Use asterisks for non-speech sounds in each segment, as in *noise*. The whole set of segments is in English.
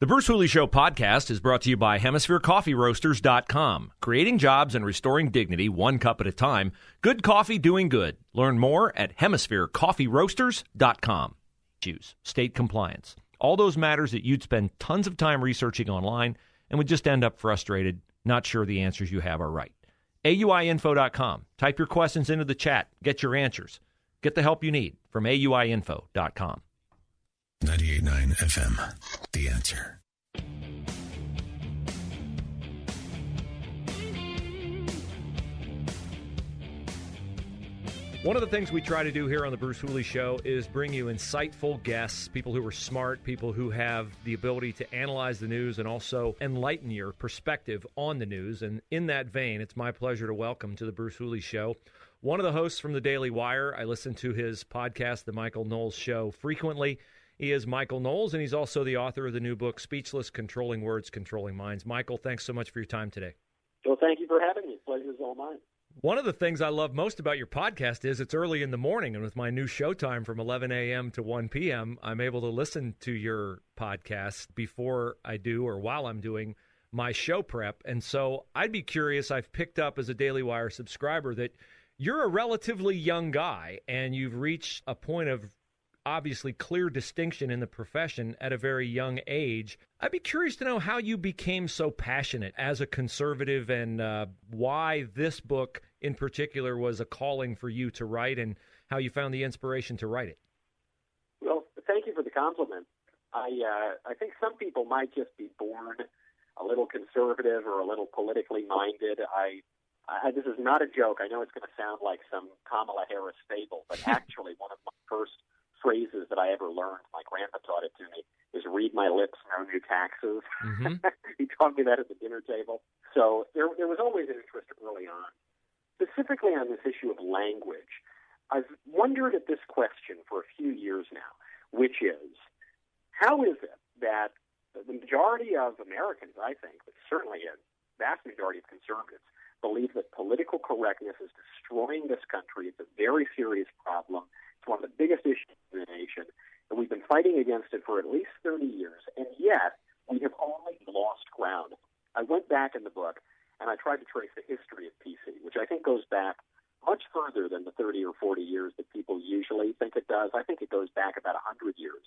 The Bruce Hooley Show podcast is brought to you by HemisphereCoffeeRoasters.com. Creating jobs and restoring dignity one cup at a time. Good coffee doing good. Learn more at HemisphereCoffeeRoasters.com. Choose state compliance. All those matters that you'd spend tons of time researching online and would just end up frustrated, not sure the answers you have are right. AUIinfo.com. Type your questions into the chat. Get your answers. Get the help you need from AUIinfo.com. 98.9 FM. The answer. One of the things we try to do here on the Bruce Hooley Show is bring you insightful guests, people who are smart, people who have the ability to analyze the news and also enlighten your perspective on the news. And in that vein, it's my pleasure to welcome to the Bruce Hooley Show one of the hosts from the Daily Wire. I listen to his podcast, The Michael Knowles Show, frequently. He is Michael Knowles, and he's also the author of the new book, Speechless Controlling Words, Controlling Minds. Michael, thanks so much for your time today. Well, thank you for having me. Pleasure is all mine. One of the things I love most about your podcast is it's early in the morning, and with my new show time from 11 a.m. to 1 p.m., I'm able to listen to your podcast before I do or while I'm doing my show prep. And so I'd be curious. I've picked up as a Daily Wire subscriber that you're a relatively young guy, and you've reached a point of obviously clear distinction in the profession at a very young age. I'd be curious to know how you became so passionate as a conservative and uh, why this book in particular was a calling for you to write and how you found the inspiration to write it. Well, thank you for the compliment. I uh, I think some people might just be born a little conservative or a little politically minded. I, I this is not a joke. I know it's going to sound like some Kamala Harris fable, but *laughs* actually one of my first phrases that I ever learned. My grandpa taught it to me. Is read my lips, no new taxes. Mm-hmm. *laughs* he taught me that at the dinner table. So there, there was always an interest early on, specifically on this issue of language. I've wondered at this question for a few years now, which is, how is it that the majority of Americans, I think, but certainly a vast majority of conservatives, believe that political correctness is destroying this country. It's a very serious problem one of the biggest issues in the nation, and we've been fighting against it for at least 30 years, and yet we have only lost ground. I went back in the book and I tried to trace the history of PC, which I think goes back much further than the 30 or 40 years that people usually think it does. I think it goes back about 100 years.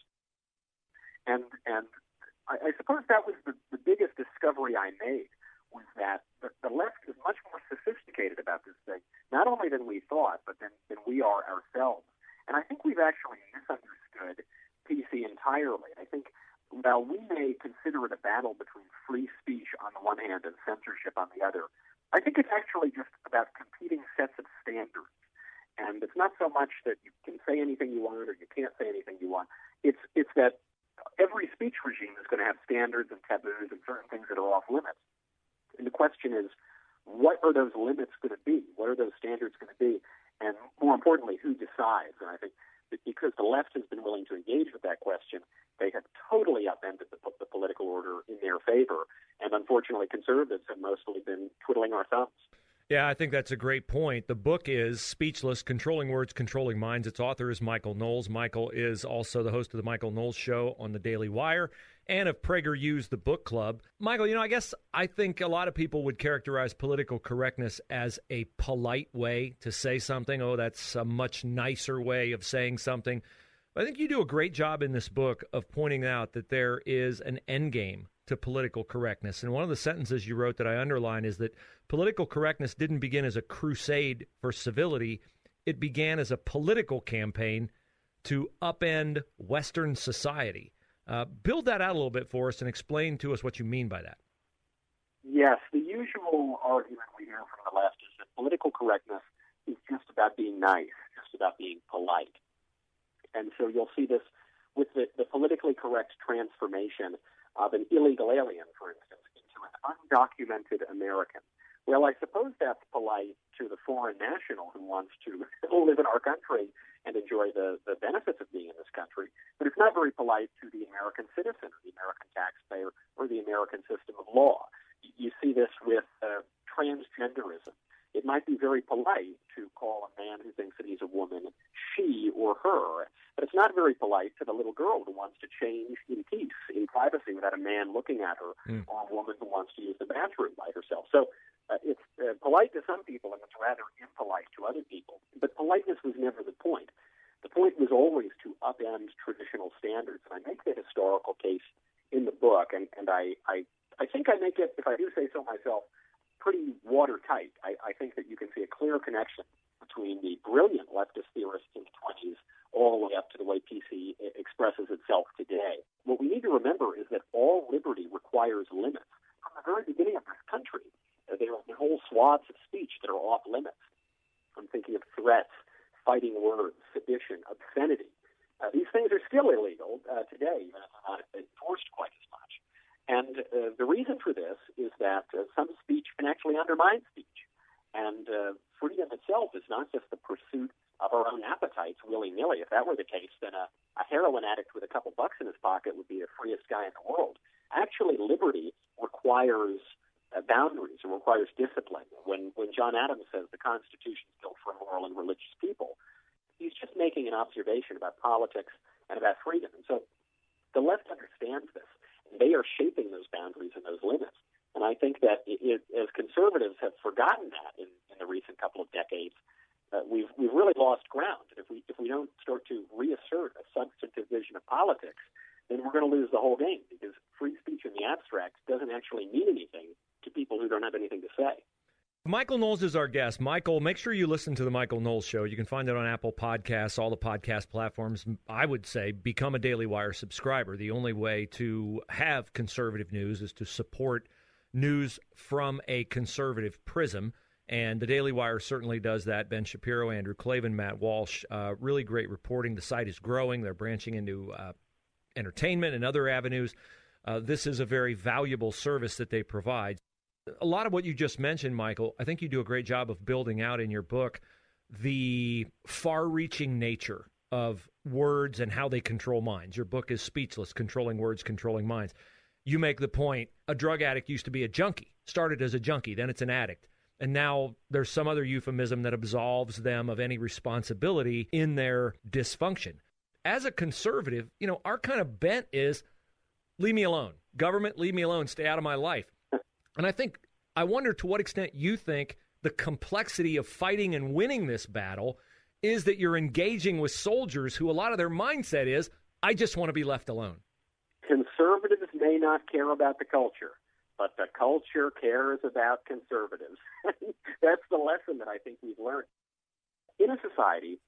And and I, I suppose that was the, the biggest discovery I made was that the, the left is much more sophisticated about this thing, not only than we thought, but than, than we are ourselves. And I think we've actually misunderstood PC entirely. I think while we may consider it a battle between free speech on the one hand and censorship on the other, I think it's actually just about competing sets of standards. And it's not so much that you can say anything you want or you can't say anything you want. It's it's that every speech regime is going to have standards and taboos and certain things that are off limits. And the question is, what are limits going to be? What are those standards going to be? and more importantly, who decides? And I think that because the left has been willing to engage with that question, they have totally upended the, the political order in their favor. And unfortunately, conservatives have mostly been twiddling our thumbs. Yeah, I think that's a great point. The book is Speechless Controlling Words, Controlling Minds. Its author is Michael Knowles. Michael is also the host of The Michael Knowles Show on the Daily Wire and of PragerU's The Book Club. Michael, you know, I guess I think a lot of people would characterize political correctness as a polite way to say something. Oh, that's a much nicer way of saying something. But I think you do a great job in this book of pointing out that there is an end game to political correctness. And one of the sentences you wrote that I underline is that political correctness didn't begin as a crusade for civility, it began as a political campaign to upend Western society. Uh, build that out a little bit for us and explain to us what you mean by that. Yes, the usual argument we hear from the left is that political correctness is just about being nice, just about being polite. And so you'll see this with the, the politically correct transformation of an illegal alien, for instance, into an undocumented American. Well, I suppose that's polite to the foreign national who wants to *laughs* live in our country and enjoy the, the benefits of being in this country, but it's not very polite to the American citizen or the American taxpayer or the American system of law. You see this with uh, transgenderism. It might be very polite to call a man who thinks that he's a woman she or her, but it's not very polite to the little girl who wants to change in peace, in privacy, without a man looking at her, mm. or a woman who wants to use the bathroom by herself. So uh, it's uh, polite to some people and it's rather impolite to other people. But politeness was never the point. The point was always to upend traditional standards. And I make the historical case in the book, and, and I, I, I think I make it, if I do say so myself, pretty watertight. I, I think that you can see a clear connection between the brilliant leftist theorists in the 20s all the way up to the way PC expresses itself today. What we need to remember is that all liberty requires limits. From the very beginning of this country, there are whole swaths of speech that are off limits. I'm thinking of threats, fighting words, sedition, obscenity. Uh, these things are still illegal uh, today, even if not enforced quite as much. And uh, the reason for this is that uh, some speech can actually undermine speech. And uh, freedom itself is not just the pursuit of our own appetites willy nilly. If that were the case, then a, a heroin addict with a couple bucks in his pocket would be the freest guy in the world. Actually, liberty requires uh, boundaries. It requires discipline. When when John Adams says the Constitution is built for moral and religious people, he's just making an observation about politics and about freedom. And so the left understands this, they are shaping those boundaries and those limits. And I think that it, as conservatives have forgotten that in, in the recent couple of decades, uh, we've we've really lost ground. If we if we don't start to reassert a substantive vision of politics, then we're going to lose the whole game because free speech in the abstract doesn't actually mean anything to people who don't have anything to say. Michael Knowles is our guest. Michael, make sure you listen to the Michael Knowles Show. You can find it on Apple Podcasts, all the podcast platforms. I would say become a Daily Wire subscriber. The only way to have conservative news is to support news from a conservative prism. And the Daily Wire certainly does that. Ben Shapiro, Andrew Klavan, Matt Walsh, uh, really great reporting. The site is growing. They're branching into uh, entertainment and other avenues. Uh, this is a very valuable service that they provide a lot of what you just mentioned, Michael, I think you do a great job of building out in your book the far reaching nature of words and how they control minds. Your book is Speechless Controlling Words, Controlling Minds. You make the point a drug addict used to be a junkie, started as a junkie, then it's an addict. And now there's some other euphemism that absolves them of any responsibility in their dysfunction. As a conservative, you know, our kind of bent is leave me alone. Government, leave me alone. Stay out of my life. And I think, I wonder to what extent you think the complexity of fighting and winning this battle is that you're engaging with soldiers who a lot of their mindset is, I just want to be left alone. Conservatives may not care about the culture, but the culture cares about conservatives. *laughs* That's the lesson that I think we've learned. In a society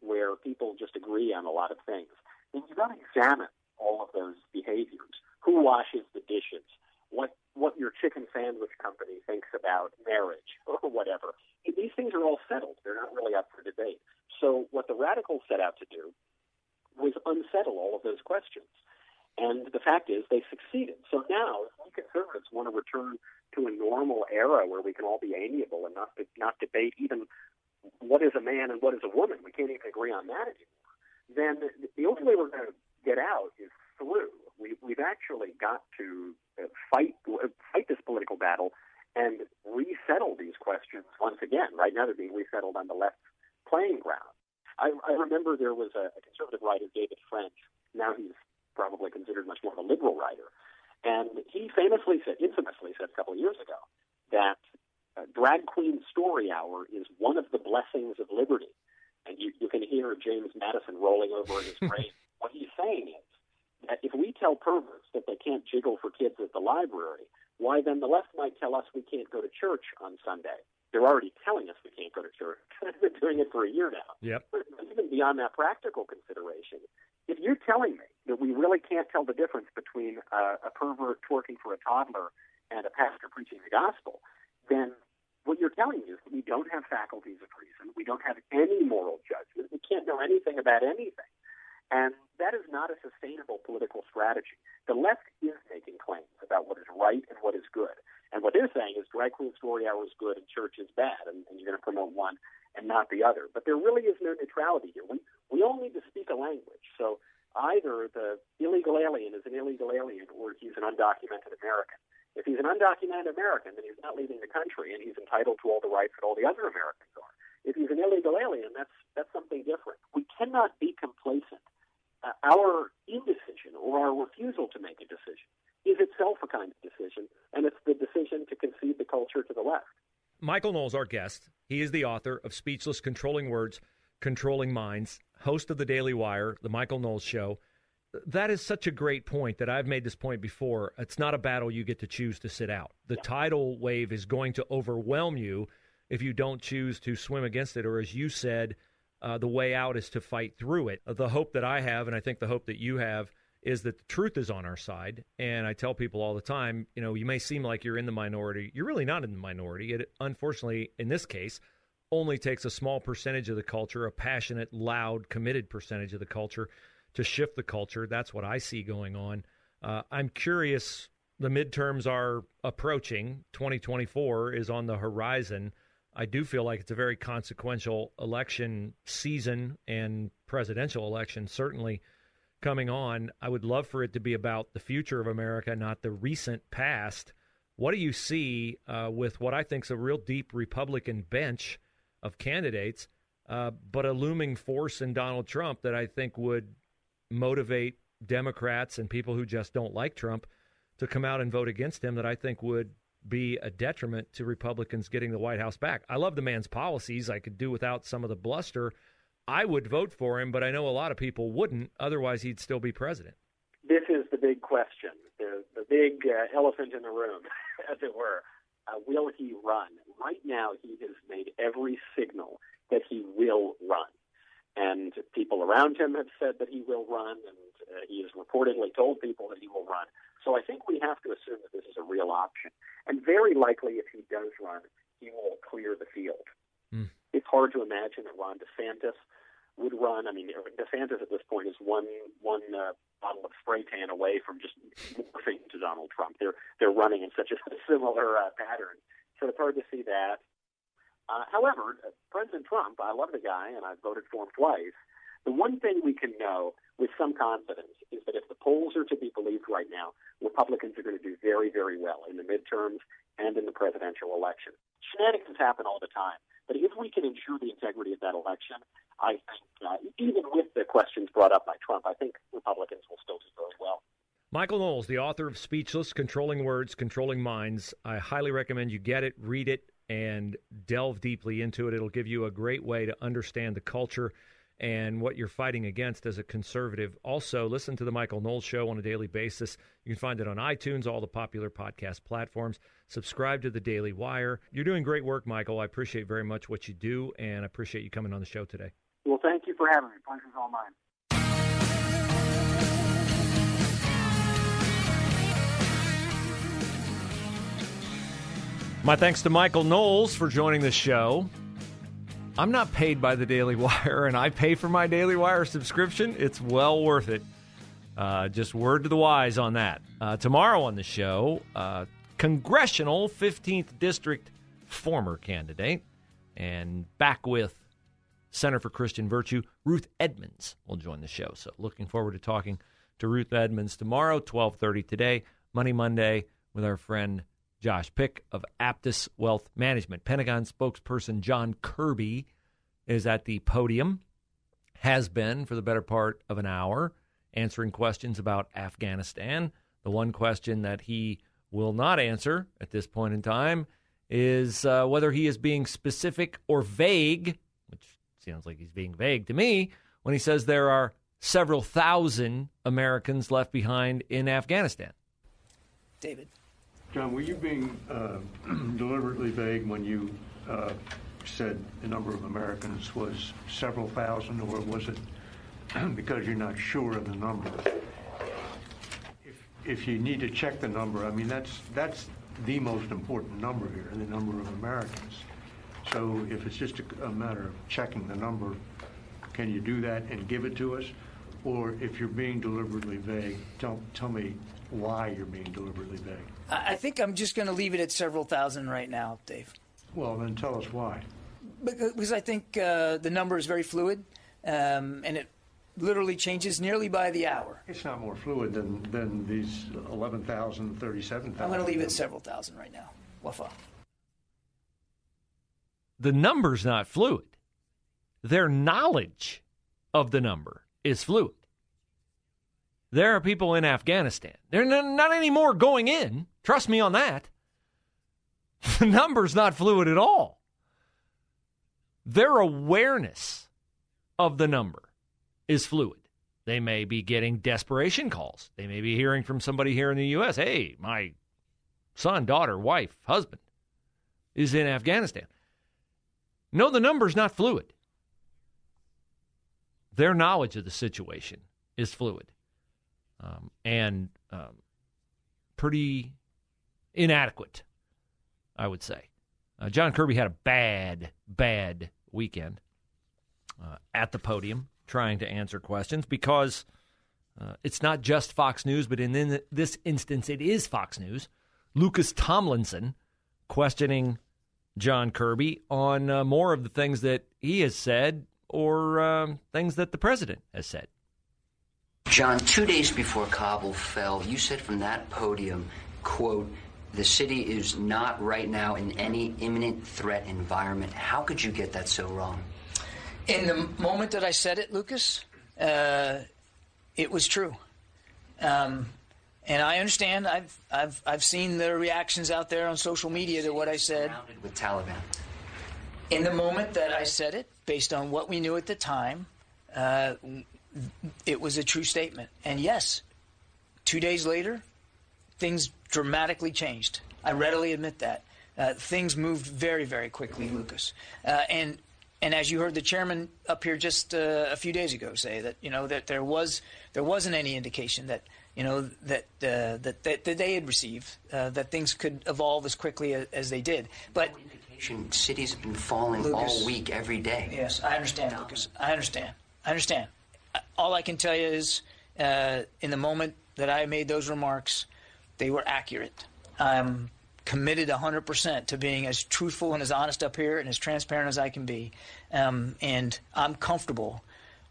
where people just agree on a lot of things, then you've got to examine all of those behaviors. Who washes the dishes? What what your chicken sandwich company thinks about marriage *laughs* or whatever. These things are all settled. They're not really up for debate. So what the radicals set out to do was unsettle all of those questions. And the fact is, they succeeded. So now, if we conservatives want to return to a normal era where we can all be amiable and not not debate even what is a man and what is a woman, we can't even agree on that anymore. Then the only way we're going to get out is through. We, we've actually got to uh, fight fight this political battle and resettle these questions once again. Right now, they're being resettled on the left playing ground. I, I remember there was a, a conservative writer, David French. Now he's probably considered much more of a liberal writer, and he famously said, infamously said a couple of years ago, that uh, drag queen story hour is one of the blessings of liberty. And you, you can hear James Madison rolling over in his *laughs* grave. what he's saying if we tell perverts that they can't jiggle for kids at the library, why then the left might tell us we can't go to church on Sunday. They're already telling us we can't go to church. *laughs* They've been doing it for a year now. Yep. But even beyond that practical consideration, if you're telling me that we really can't tell the difference between uh, a pervert twerking for a toddler and a pastor preaching the gospel, then what you're telling me is that we don't have faculties of reason. We don't have any moral judgment. We can't know anything about anything. And that is not a sustainable political strategy. The left is making claims about what is right and what is good. And what they're saying is drag queen story hour is good and church is bad, and, and you're going to promote one and not the other. But there really is no neutrality here. We, we all need to speak a language. So either the illegal alien is an illegal alien or he's an undocumented American. If he's an undocumented American, then he's not leaving the country and he's entitled to all the rights that all the other Americans are. If he's an illegal alien, that's that's something different. We cannot be complacent. Uh, our indecision or our refusal to make a decision is itself a kind of decision, and it's the decision to concede the culture to the left. Michael Knowles, our guest. He is the author of Speechless Controlling Words, Controlling Minds, host of The Daily Wire, The Michael Knowles Show. That is such a great point that I've made this point before. It's not a battle you get to choose to sit out. The yeah. tidal wave is going to overwhelm you if you don't choose to swim against it, or as you said, uh, the way out is to fight through it. The hope that I have, and I think the hope that you have, is that the truth is on our side. And I tell people all the time, you know, you may seem like you're in the minority. You're really not in the minority. It, unfortunately, in this case, only takes a small percentage of the culture, a passionate, loud, committed percentage of the culture to shift the culture. That's what I see going on. Uh, I'm curious. The midterms are approaching. 2024 is on the horizon. I do feel like it's a very consequential election season and presidential election, certainly coming on. I would love for it to be about the future of America, not the recent past. What do you see uh, with what I think is a real deep Republican bench of candidates, uh, but a looming force in Donald Trump that I think would motivate Democrats and people who just don't like Trump to come out and vote against him that I think would be a detriment to Republicans getting the White House back. I love the man's policies. I could do without some of the bluster. I would vote for him, but I know a lot of people wouldn't. Otherwise, he'd still be president. This is the big question, the, the big uh, elephant in the room, *laughs* as it were. Uh, will he run? Right now, he has made every signal that he will run. And people around him have said that he will run, and uh, he has reportedly told people that he will run. So I think we have to assume that this is a real option. And very likely, if he does run, he will clear the field. Mm. It's hard to imagine that Ron DeSantis would run. I mean, DeSantis at this point is one one uh, bottle of spray tan away from just morphing to Donald Trump. They're they're running in such a *laughs* similar uh, pattern, so it's hard to see that. Uh, however, uh, President Trump, I love the guy, and I've voted for him twice. The one thing we can know with some confidence is that if the polls are to be believed right now, Republicans are going to do very, very well in the midterms and in the presidential election. Shenanigans happen all the time, but if we can ensure the integrity of that election, I think uh, even with the questions brought up by Trump, I think Republicans will still do very well. Michael Knowles, the author of Speechless Controlling Words, Controlling Minds. I highly recommend you get it, read it, and delve deeply into it. It'll give you a great way to understand the culture and what you're fighting against as a conservative. Also, listen to the Michael Knowles Show on a daily basis. You can find it on iTunes, all the popular podcast platforms. Subscribe to the Daily Wire. You're doing great work, Michael. I appreciate very much what you do, and I appreciate you coming on the show today. Well, thank you for having me. Pleasure's all mine. My thanks to Michael Knowles for joining the show. I'm not paid by the Daily Wire, and I pay for my Daily Wire subscription. It's well worth it. Uh, just word to the wise on that. Uh, tomorrow on the show, uh, congressional 15th district former candidate, and back with Center for Christian Virtue, Ruth Edmonds will join the show. So looking forward to talking to Ruth Edmonds tomorrow, 12:30 today, Money Monday, with our friend Josh Pick of Aptus Wealth Management. Pentagon spokesperson John Kirby is at the podium, has been for the better part of an hour, answering questions about Afghanistan. The one question that he will not answer at this point in time is uh, whether he is being specific or vague, which sounds like he's being vague to me, when he says there are several thousand Americans left behind in Afghanistan. David. John, were you being uh, *clears throat* deliberately vague when you uh, said the number of Americans was several thousand, or was it *clears throat* because you're not sure of the number? If, if you need to check the number, I mean, that's, that's the most important number here, the number of Americans. So if it's just a, a matter of checking the number, can you do that and give it to us? or if you're being deliberately vague, tell, tell me why you're being deliberately vague. I think I'm just going to leave it at several thousand right now, Dave. Well, then tell us why. Because I think uh, the number is very fluid, um, and it literally changes nearly by the hour. It's not more fluid than, than these 11,000, 37,000. I'm going to leave it at several thousand right now. Wafa. The number's not fluid. Their knowledge of the number is fluid. There are people in Afghanistan. They're not anymore going in. Trust me on that. *laughs* The number's not fluid at all. Their awareness of the number is fluid. They may be getting desperation calls. They may be hearing from somebody here in the U.S. Hey, my son, daughter, wife, husband is in Afghanistan. No, the number's not fluid. Their knowledge of the situation is fluid um, and um, pretty inadequate, I would say. Uh, John Kirby had a bad, bad weekend uh, at the podium trying to answer questions because uh, it's not just Fox News, but in this instance, it is Fox News. Lucas Tomlinson questioning John Kirby on uh, more of the things that he has said or um, things that the president has said. John, two days before Kabul fell, you said from that podium, quote, the city is not right now in any imminent threat environment. How could you get that so wrong? In the moment that I said it, Lucas, uh, it was true. Um, and I understand. I've I've I've seen the reactions out there on social media to what I said. With Taliban. In the moment that I said it, based on what we knew at the time, uh, it was a true statement. And yes, two days later, things dramatically changed. I readily admit that. Uh, things moved very, very quickly, Lucas. Uh, and and as you heard the chairman up here just uh, a few days ago say that you know that there was there wasn't any indication that you know that uh, that, that, that they had received uh, that things could evolve as quickly as, as they did. But cities have been falling Lucas, all week, every day. Yes, I understand, Lucas. I understand. I understand. All I can tell you is, uh, in the moment that I made those remarks, they were accurate. I'm committed 100% to being as truthful and as honest up here and as transparent as I can be. Um, and I'm comfortable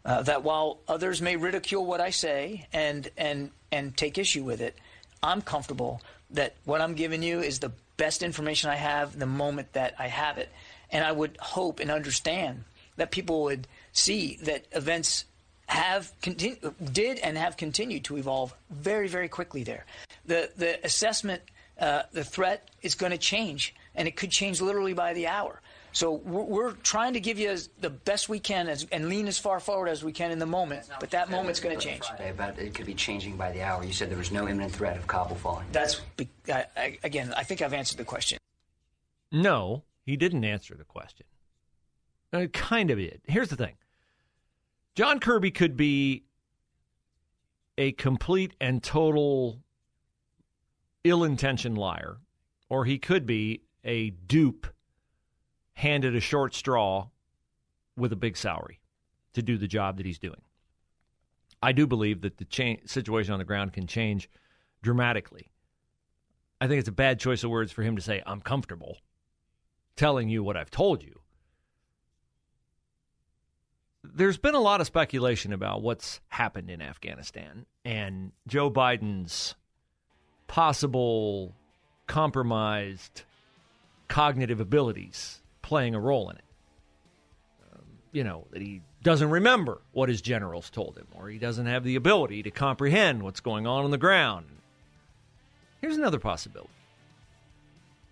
uh, that while others may ridicule what I say and, and, and take issue with it, I'm comfortable that what I'm giving you is the best information I have the moment that I have it. And I would hope and understand that people would see that events have continu- did and have continued to evolve very, very quickly there. The, the assessment – uh, the threat is going to change, and it could change literally by the hour. So we're, we're trying to give you the best we can as, and lean as far forward as we can in the moment. But that moment's going to change. Friday, but it could be changing by the hour. You said there was no imminent threat of Kabul falling. That's I, I, again. I think I've answered the question. No, he didn't answer the question. Uh, kind of it. Here's the thing. John Kirby could be a complete and total ill intentioned liar, or he could be a dupe handed a short straw with a big salary to do the job that he's doing. I do believe that the cha- situation on the ground can change dramatically. I think it's a bad choice of words for him to say, I'm comfortable telling you what I've told you. There's been a lot of speculation about what's happened in Afghanistan and Joe Biden's possible compromised cognitive abilities playing a role in it. Um, you know, that he doesn't remember what his generals told him, or he doesn't have the ability to comprehend what's going on on the ground. Here's another possibility,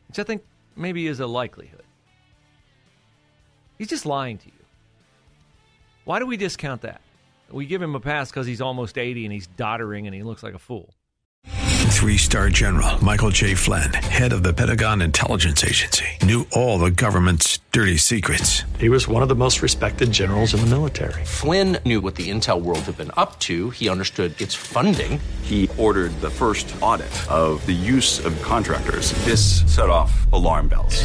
which I think maybe is a likelihood. He's just lying to you. Why do we discount that? We give him a pass because he's almost 80 and he's doddering and he looks like a fool. Three star general Michael J. Flynn, head of the Pentagon Intelligence Agency, knew all the government's dirty secrets. He was one of the most respected generals in the military. Flynn knew what the intel world had been up to, he understood its funding. He ordered the first audit of the use of contractors. This set off alarm bells.